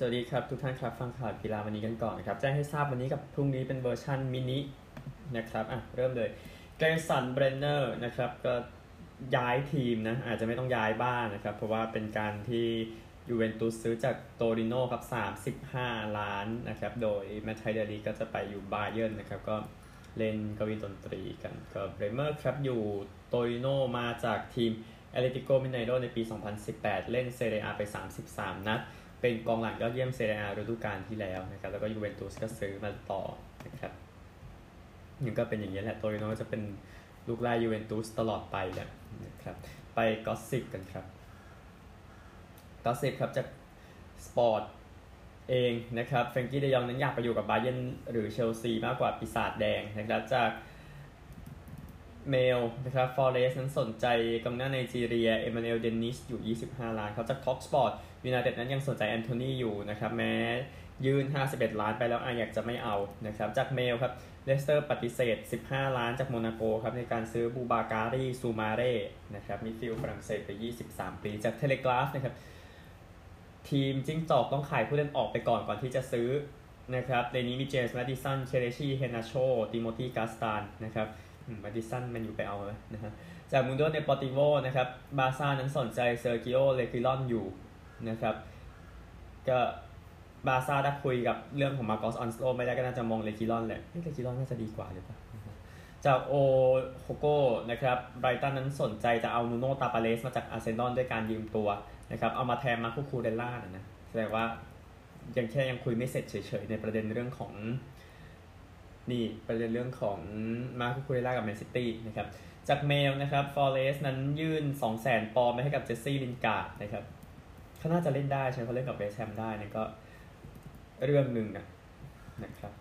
สวัสดีครับ ทุกท่านครับ ฟังข่าวกีฬาวันนี้กันก่อนนะครับ แจ้งให้ทราบวันนี้กับพรุ่งนี้เป็นเวอร์ชันมินินะครับอะเริ่มเลยเกลซอนเบรเมอร์นะครับก็ย้ายทีมนะอาจจะไม่ต้องย้ายบ้านนะครับ เพราะว่าเป็นการที่ยูเวนตุสซื้อจากโตริโนครับ 35 ล้านนะครับ โดยแมทไทเดลิกต์ก็จะไปอยู่บาเยิร์นนะครับ ก็เล่นกวีดนตรีกันก็เบรเมอร์ครับอยู่โตริโนมาจากทีมแอตเลติโกมิเนโรในปี 2018 เล่นเซเรียไป 33 นัด เป็นกองหลังยอดเยี่ยมเซเรียฤดูกาลที่แล้วนะครับแล้วก็ยูเวนตุสก็ซื้อมาต่อนะครับนี่ก็เป็นอย่างนี้แหละโตริโนจะเป็นลูกไล่ยูเวนตุสตลอดไปแหละนะครับไป gossip กันครับ gossip ครับจากสปอร์ตเองนะครับเฟรงกี้เดยองนั้นอยากไปอยู่กับบาเยนหรือเชลซีมากกว่าปีศาจแดงนะครับจาก เมลนะครับฟอร์เรสนั้นสนใจกองหน้าไนจีเรีย เอมานูเอล เดนิส อยู่ 25 ล้านครับจากท็อกสปอร์ตยูไนเต็ดนั้นยังสนใจแอนโทนีอยู่นะครับ แม้ยื่น 51 ล้านไปแล้วอาอยากจะไม่เอานะครับ จากเมลครับ เลสเตอร์ปฏิเสธ 15 ล้านจากโมนาโกครับ ในการซื้อบูบาการีซูมาเร่ นะครับ มิดฟิลด์ฝรั่งเศสวัย 23 ปี จากเทเลกราฟนะครับ ทีมจิ้งจอกต้องขายผู้เล่นออกไปก่อนก่อนที่จะซื้อนะครับในนี้มีเจมส์แมดิสัน เคเลชี อิเฮียนาโช ติโมธีกาสตาญนะครับ แมดิสันมันอยู่ไปเอาเลยนะฮะจากมุนโดเนปอติโวนะครับบาซ่านั้นสนใจเซร์คิโอเรกิลอนอยู่นะครับก็บาซ่าได้คุยกับเรื่องของมาร์กอสอลอนโซไม่ได้ก็น่าจะมองเรกิลอนแหละเรกิลอนน่าจะดีกว่าหรือเปล่าจากโอโฮโก้นะครับไบรตันนั้นสนใจจะเอานูโนตาวาเรสมาจากอาร์เซนอลด้วยการยืมตัวนะครับเอามาแทนมาร์คคูคูเรย่านะแสดงว่ายังแค่ยังคุยไม่เสร็จเฉยๆ ในประเด็นเรื่องของ นี่ประเด็นเรื่องของมาร์คคูคูเรย่ากับแมนซิตี้นะครับ จากเมลนะครับฟอเรสนั้นยื่น 2 0 0 0 0 0ปอนด์ไปให้กับเจสซี่ลินการ์ดนะครับเขาน่าจะเล่นได้ใช่เขาเล่นกับเวสแฮมได้นะก็เรื่องหนึ่งนะนะครับ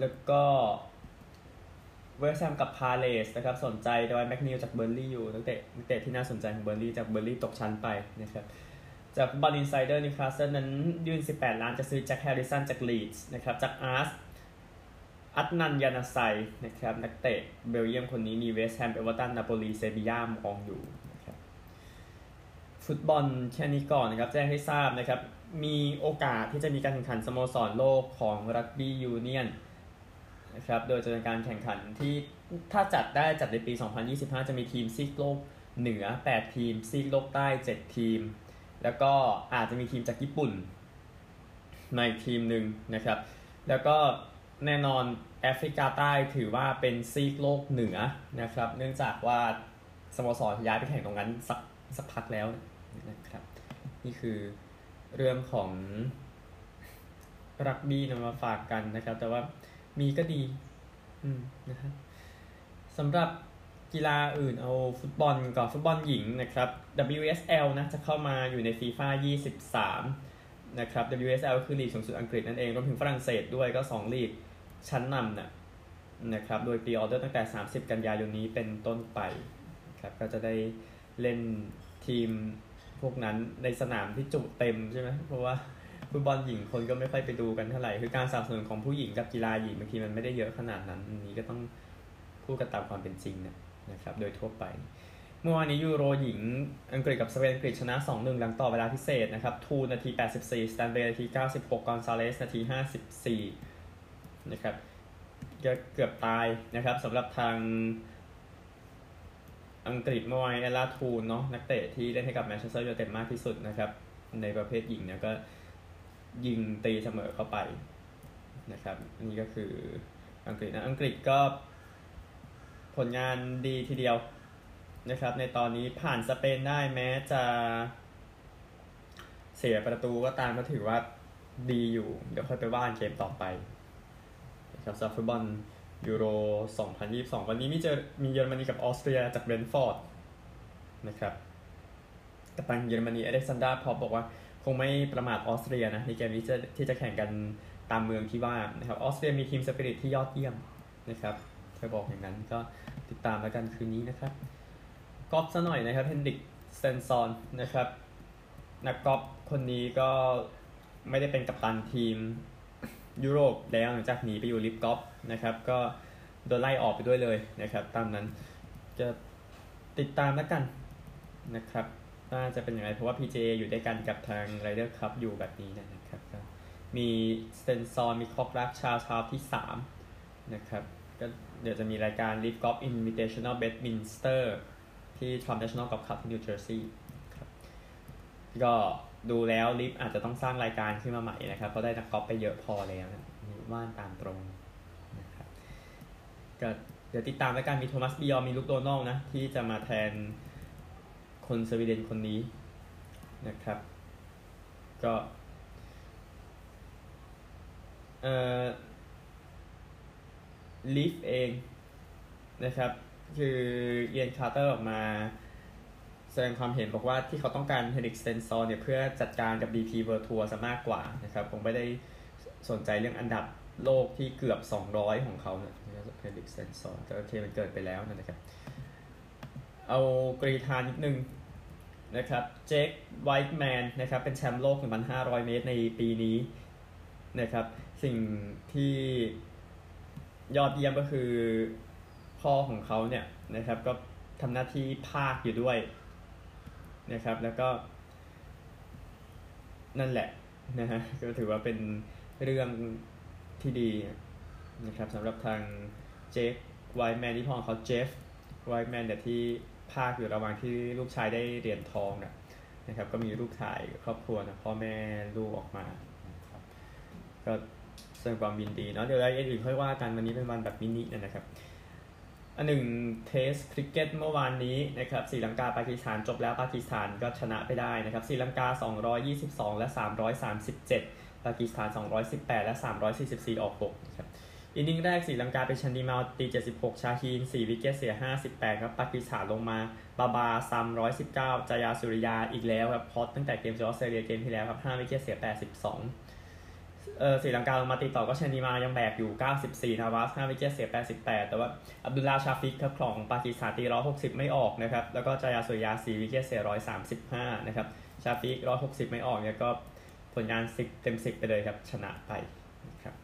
แล้วก็เวสแฮมกับพาเลซนะครับสนใจโดยแมคนีลจากเบิร์นลีย์อยู่ตั้งแต่ตั้งแต่ที่น่าสนใจของเบิร์นลีย์จากเบิร์นลีย์ตกชั้นไปนะครับจากบอลอินไซเดอร์นิวคาสเซิลนั้นยื่น 18 ล้านจะซื้อแจ็คแฮร์ริสันจากลีดส์นะครับจากอาร์ส อัดนานยานูไซนะครับนักเตะเบลเยียมคนนี้มีเวสแฮมเอเวอร์ตันนาโปลีเซบียามองอยู่นะครับฟุตบอลแค่นี้ก่อนนะครับแจ้งให้ทราบนะครับมีโอกาสที่จะมีการแข่งขันสโมสรโลกของรักบี้ยูเนียนนะครับโดยจะเป็นการแข่งขันที่ถ้าจัดได้จัดในปี 2025 จะมีทีมซีกโลกเหนือ 8 ทีม ซีกโลกใต้ 7 ทีม แล้วก็อาจจะมีทีมจากญี่ปุ่นในทีมหนึ่งนะครับ แล้วก็ แน่นอนแอฟริกาใต้ถือว่าเป็นซีกโลกเหนือนะครับ เนื่องจากว่าสโมสรย้ายไปแข่งตรงนั้นสักสักพักแล้วนะครับ นี่คือเรื่องของรักบี้นำมาฝากกันนะครับ แต่ว่ามีก็ดีอืมนะครับสำหรับกีฬาอื่นเอาฟุตบอลก่อนฟุตบอลหญิงนะครับ WSL นะจะเข้ามาอยู่ในฟีฟ่า23 นะครับ WSL คือลีกสูงสุดอังกฤษนั่นเองรวมถึงฝรั่งเศสด้วยก็ 2 ลีก ชั้นนำนะนะครับ โดยปีออเดอร์ตั้งแต่ 30 กันยายนนี้เป็นต้นไปครับก็จะได้เล่นทีมพวกนั้นในสนามที่จุเต็มใช่ไหมเพราะว่าฟุตบอลหญิงคนก็ไม่ค่อยไปดูกันเท่าไหร่ คือการสนับสนุนของผู้หญิงกับกีฬาหญิงบางทีมันไม่ได้เยอะขนาดนั้นอันนี้ก็ต้องพูดกันตามความเป็นจริงนะนะครับ โดยทั่วไป เมื่อวานนี้ยูโรหญิงอังกฤษกับสเปนอังกฤษชนะ 2-1 หลังต่อเวลาพิเศษนะครับ ทูนาที 84 สแตนเวย์นาที 96 กอนซาเลสนาที 54 นะครับก็เกือบตายนะครับสำหรับทางอังกฤษเมื่อวานเอลลาทูนเนาะนักเตะที่เล่นให้กับแมนเชสเตอร์ยูไนเต็ดมากที่สุดนะครับในประเภทหญิงเนี่ยก็ยิงตีเสมอเข้าไปนะครับอันนี้ก็คืออังกฤษนะอังกฤษก็ผลงานดีทีเดียวนะครับ ในตอนนี้ผ่านสเปนได้แม้จะเสียประตูก็ตามก็ถือว่าดีอยู่ เดี๋ยวค่อยไปว่ากันเกมต่อไป ครับสำหรับฟุตบอลยูโร 2022 วันนี้มีเจอมีเยอรมนีกับออสเตรียจากเบรนฟอร์ดนะครับกัปตันเยอรมนีอเล็กซานดราพ็อปป์อกว่าคงไม่ประมาทออสเตรียนะในเกมนี้จะที่จะแข่งกันตามเมืองที่ว่านะครับออสเตรียมีทีมสปิริตที่ยอดเยี่ยมนะครับเธอบอกอย่างนั้นก็ติดตามแล้วกันคืนนี้นะครับกอล์ฟซะหน่อยนะครับเฮนริกสเตนสันนะครับนักกอล์ฟคนนี้ก็ไม่ได้เป็นกัปตันทีม ยุโรปแล้วหลังจากหนีไปอยู่ลิฟกอล์ฟนะครับ ก็โดนไล่ออกไปด้วยเลยนะครับ ตามนั้นจะติดตามแล้วกันนะครับว่าจะเป็นอยังไงเพราะว่า PGA อยู่ด้วยกันกับทาง Ryder Cup อยู่แบบนี้นะครับก็มีสเตนซอนมีคอกรักชาวชาวที่ 3 นะครับ ก็เดี๋ยวจะมีรายการ Live Golf Invitational Bedminster ที่ Trump National Golf Club ที่นิวเจอร์ซีย์ครับก็ ดูแล้วลิฟอาจจะต้องสร้างรายการขึ้นมาใหม่นะครับเพราะได้นักกอล์ฟไปเยอะพอแล้วนะว่ากันตามตรงนะครับก็เดี๋ยวติดตามรายการมีโทมัสบียอร์นมีลุคโดนัลด์นะ ที่จะมาแทนคนสวีเดนคนนี้นะครับ ก็เอ่อลิฟเองนะครับ คือเอียนคาร์เตอร์ออกมา แสดงความเห็นบอกว่าที่เขาต้องการเฮนริกสเตนสันเนี่ยเพื่อจัดการกับ DP World Tour ซะมากกว่านะครับผมไม่ได้สนใจเรื่องอันดับโลกที่เกือบ 200 ของเขาเนี่ยเฮนริกสเตนสันแต่โอเคมันเกิดไปแล้วนะครับ เอากรีฑานิดนึงนะครับเจคไวต์แมนนะครับเป็นแชมป์โลก 1,500 เมตรในปีนี้นะครับ สิ่งที่ยอดเยี่ยมก็คือพ่อของเขาเนี่ยนะครับก็ทำหน้าที่พากย์อยู่ด้วย นะครับ แล้วก็ นั่นแหละนะฮะก็ถือว่าเป็นเรื่องที่ดีนะครับสำหรับทางเจคไวต์แมนที่พ่อเขาเจฟฟ์ไวต์แมนเนี่ยที่พากย์อยู่ระหว่างที่ลูกชายได้เหรียญทองนะนะครับ ก็มีรูปถ่ายครอบครัวนะพ่อแม่ลูกออกมาครับก็แสดงความยินดีเนาะเดี๋ยวรายละเอียดอื่นค่อยว่ากันวันนี้เป็นวันแบบมินินะครับ อันหนึ่งเทสต์คริกเก็ตเมื่อวานนี้นะครับศรีลังกาปากีสถานจบแล้วปากีสถานก็ชนะไปได้นะครับศรีลังกา 222 และ 337 ปากีสถาน 218 และ 344 ออก6นะครับ innings แรกศรีลังกาเป็นชันดีมาตี 76 ชาฮีน 4 wicket เสีย 58 ครับปากีสถานลงมาบาบาซัม119 จายาสุริยาอีกแล้วครับฮอตตั้งแต่เกมเจออสเตรเลียเกมที่แล้วครับ 5 wicket เสีย 82 เออศรีลังกาลงมาตีต่อก็ชันดีมายังแบกอยู่ 94 นาวาส5 wicket เสีย 88 แต่ว่าอับดุลลาชาฟิกครับของปากีสถานตี 160 ไม่ออกนะครับ แล้วก็จายาสุริยา 4 wicket เสีย 135 นะครับ ชาฟิก 160 ไม่ออกเนี่ยก็ผลงาน 10 เต็ม 10 ไปเลยครับ ชนะไปนะครับ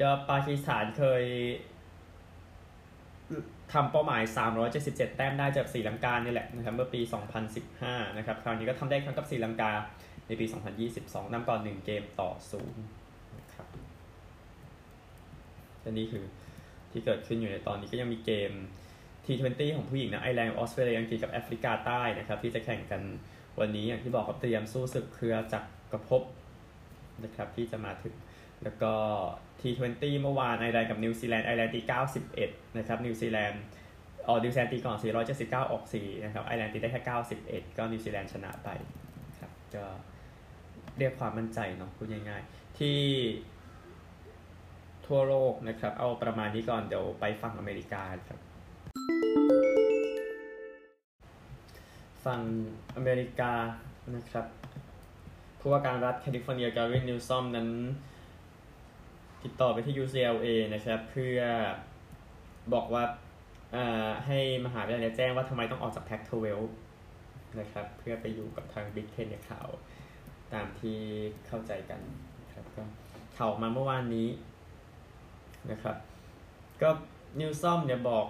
ก็ปากีสถานเคยทำเป้าหมาย 377 แต้มได้จากศีลังกาเนี่แหละนะครับเมื่อปี 2015 นะครับ คราวนี้ก็ทำได้ครั้งกับศีลังกา ในปี 2022นำก่อน 1 เกมต่อศูนะครับและนี่คือที่เกิดขึ้นอยู่ในตอนนี้ก็ยังมีเกม T20 ของผู้หญิงนะไอร์แลนด์ออสเตรเลียอังกฤษกับแอฟริกาใต้นะครับที่จะแข่งกันวันนี้อย่างที่บอกครับเตรียมสู้ศึกเครือจักกระพบนะครับที่จะมาถึงแล้วก็ T20 เมื่อวานไอร์แลนด์กับนิวซีแลนด์ไอร์แลนด์ตี91นะครับนิวซีแลนด์ออนิวซีแลนด์ตีก่อน 479 ออก 4 นะครับไอร์แลนด์ตีได้แค่91 ก็นิวซีแลนด์ชนะไปครับก็ เรียกความมั่นใจเนาะพูดง่ายๆ ที่ทั่วโลกนะครับ เอาประมาณนี้ก่อนเดี๋ยวไปฝั่งอเมริกาครับฝั่งอเมริกานะครับผู้ว่าการรัฐแคลิฟอร์เนียเกวินนิวซอมนั้น ติดต่อไปที่ UCLA นะครับเพื่อบอกว่าให้มหาวิทยาลัยแจ้งว่าทำไมต้องออกจาก Pac-12นะครับ เพื่อไปอยู่กับทาง Big Ten ในข่าว ตามที่เข้าใจกันครับก็ข่าวมาเมื่อวานนี้นะครับ ก็นิวซอมเนี่ยบอก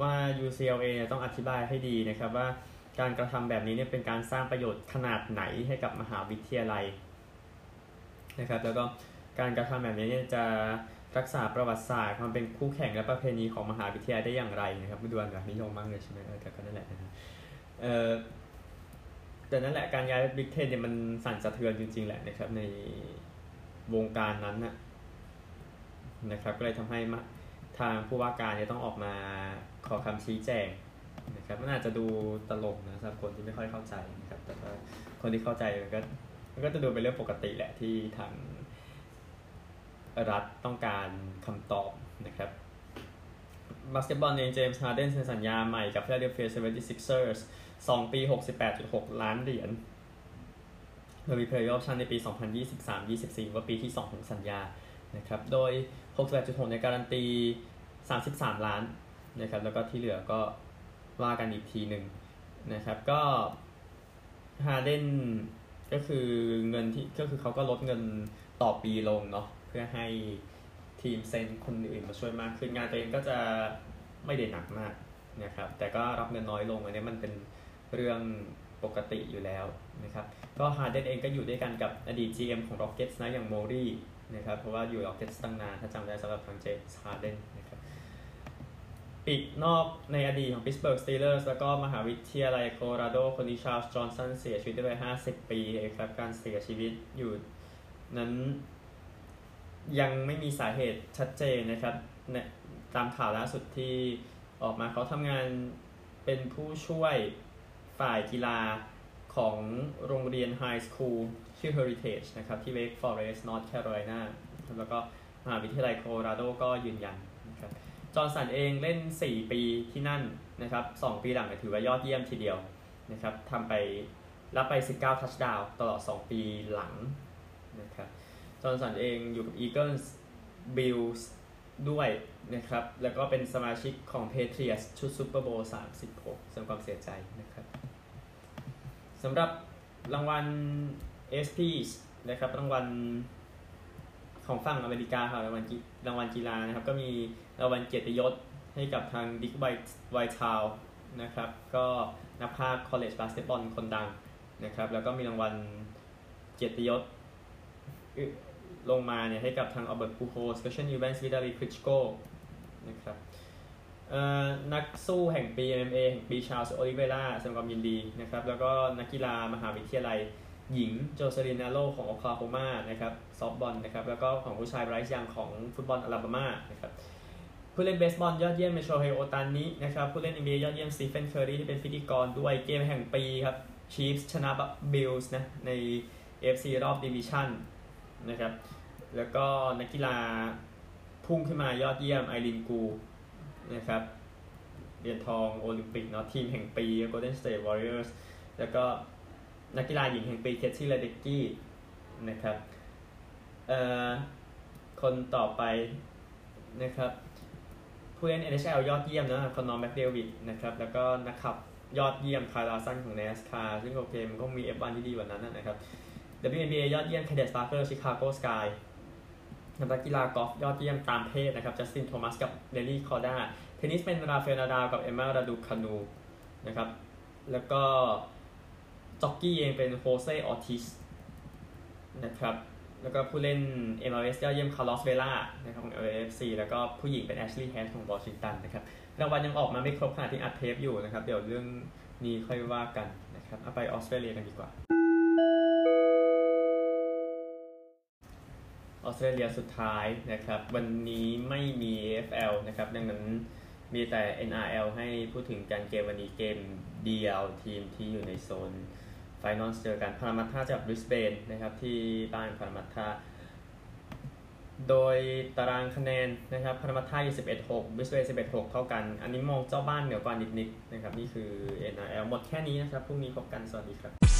ว่า UCLA เนี่ยต้องอธิบายให้ดีนะครับว่าการกระทำแบบนี้เนี่ยเป็นการสร้างประโยชน์ขนาดไหนให้กับมหาวิทยาลัยนะครับ แล้วก็การกระทำแบบนี้เนี่ยจะรักษาประวัติศาสตร์ความเป็นคู่แข่งและประเพณีของมหาวิทยาลัยได้อย่างไรนะครับไม่ดูอันแบบนิยมมากเลยใช่ไหมแต่ก็นั่นแหละนะเออ แต่นั่นแหละการย้ายบิ๊กเทนเนี่ยมันสั่นสะเทือนจริงๆแหละนะครับในวงการนั้นนะนะครับก็เลยทำให้ทางผู้ว่าการเนี่ยต้องออกมาขอคำชี้แจงนะครับมันอาจจะดูตลกนะสำหรับคนที่ไม่ค่อยเข้าใจนะครับแต่ว่าคนที่เข้าใจมันก็มันก็จะดูเป็นเรื่องปกติแหละที่ทางรัฐต้องการคำตอบนะครับบาสเกตบอลในเจมส์ฮาร์เดนเซ็นสัญญาใหม่กับ Philadelphia 76ers 2 ปี 68.6 ล้านเหรียญโดยมี player option ในปี 2023-24 ว่าปีที่ 2 ของสัญญานะครับ โดย 68.6 ในการันตี 33 ล้านนะครับ แล้วก็ที่เหลือก็ว่ากันอีกทีหนึ่งนะครับ ก็ฮาร์เดนก็คือเงินที่ก็คือเขาก็ลดเงินต่อปีลงเนาะเพื่อให้ทีมเซ็นคนอื่นมาช่วยมากขึ้นงานตัวเองก็จะไม่ได้หนักมากนะครับ แต่ก็รับเงินน้อยลงอันนี้มันเป็น เรื่องปกติอยู่แล้วนะครับ ก็ฮาร์เดนเองก็อยู่ด้วยกันกับอดีต GM ของ Rockets นะอย่างโมรีนะครับ เพราะว่าอยู่ Rockets ตั้งนาน ถ้าจำได้สำหรับทางเจมส์ฮาร์เดนนะครับปีกนอกในอดีตของ Pittsburgh Steelers แล้วก็มหาวิทยาลัยโคโลราโดคนที่ชาร์ลส์จอห์นสันเสียชีวิตด้วย50 ปีครับ การเสียชีวิตอยู่นั้นยังไม่มีสาเหตุชัดเจนนะครับ ตามข่าวล่าสุดที่ออกมาเขาทำงานเป็นผู้ช่วย ฝ่ายกีฬาของโรงเรียนไฮสคูลชื่อ Heritage นะครับ ที่ Wake Forest North Carolina แล้วก็มหาวิทยาลัยโคโลราโดก็ยืนยันนะครับจอร์นสันเองเล่น 4 ปีที่นั่นนะครับ2ปีหลังถือว่ายอดเยี่ยมทีเดียวนะครับทำไปรับไป 19 touchdown ตลอด 2 ปีหลังนะครับจอห์นสันเองอยู่กับ Eagles Bills ด้วยนะครับ แล้วก็เป็นสมาชิกของ Patriots ชุดซูเปอร์โบวล์36แสดงความเสียใจนะครับ สำหรับรางวัล ESPY นะครับรางวัลของฝั่งอเมริกาค่ะรางวัลรางวัลกีฬานะครับ ก็มีรางวัลเกียรติยศให้กับทางดิกไวท์ไวท์ทาวนะครับ ก็นักพากย์ college basketball คนดังนะครับ แล้วก็มีรางวัลเกียรติยศลงมาเนี่ยให้กับทางอัลเบิร์ตปูโฮลส์เปเชียลอีเวนต์วิทาลีคลิทช์โกนะครับ นักสู้แห่งปี MMA แห่งปีชาร์ลส์โอลิเวร่าแสดงความยินดีนะครับ แล้วก็นักกีฬามหาวิทยาลัยหญิงโจเซลินอาโลของโอคลาโฮมานะครับซอฟต์บอลนะครับ แล้วก็ของผู้ชายไบรซ์ยังของฟุตบอลอลาบามานะครับผู้เล่นเบสบอลยอดเยี่ยมเมโชเฮโอตานินะครับผู้เล่น NBA ยอดเยี่ยมสตีเฟนเคอร์รีที่เป็นพิธีกรด้วยเกมแห่งปีครับชีฟส์ชนะบิลส์นะใน AFC รอบดิวิชั่นนะครับแล้วก็นักกีฬาพุ่งขึ้นมายอดเยี่ยมไอลีนกู นะครับเหรียญทองโอลิมปิกเนาะทีมแห่งปี Golden State Warriors แล้วก็นักกีฬาหญิงแห่งปีเคที่เลเดกกี้นะครับเอ่อคนต่อไปนะครับผู้เล่น NHL ยอดเยี่ยมนะคอนนอร์แมคเดวิดนะครับแล้วก็นักขับยอดเยี่ยมไคล์ลาร์สันของ NASCAR ซึ่งโอเคมันก็มี F1 ที่ดีกว่านั้นนะครับ WNBA ยอดเยี่ยมแคนเดซปาร์กเกอร์ชิคาโกสกาย นักกีฬากอล์ฟยอดเยี่ยมตามเพศนะครับจัสตินโทมัสกับเนลลี่คอร์ด้าเทนนิสเป็นราฟาเอลนาดาลกับเอมมาราดูคานูนะครับแล้วก็จ๊อกกี้เองเป็นโฮเซออร์ติซนะครับแล้วก็ผู้เล่น MLS ยอดเยี่ยมคาร์ลอสเวล่านะครับของ LAFC แล้วก็ผู้หญิงเป็นแอชลีย์แฮตช์ของวอชิงตันนะครับรางวัลยังออกมาไม่ครบขนาดที่อัดเทปอยู่นะครับ เดี๋ยวเรื่องนี้ค่อยว่ากันนะครับเอาไปออสเตรเลียกันดีกว่า ออสเตรเลียสุดท้ายนะครับ วันนี้ไม่มี AFL นะครับ ดังนั้นมีแต่ NRL ให้พูดถึงการเกมวันนี้เกมเดียวทีมที่อยู่ในโซนไฟนอลเจอกันพารามัตทาจากบริสเบนนะครับที่บ้านพารามัตทาโดยตารางคะแนนนะครับพารามัตทาอยู่11-6บริสเบน11-6 เท่ากัน อันนี้มองเจ้าบ้านเหนือกว่านิดๆนะครับ นี่คือ NRL หมดแค่นี้นะครับ พรุ่งนี้พบกันสวัสดีครับ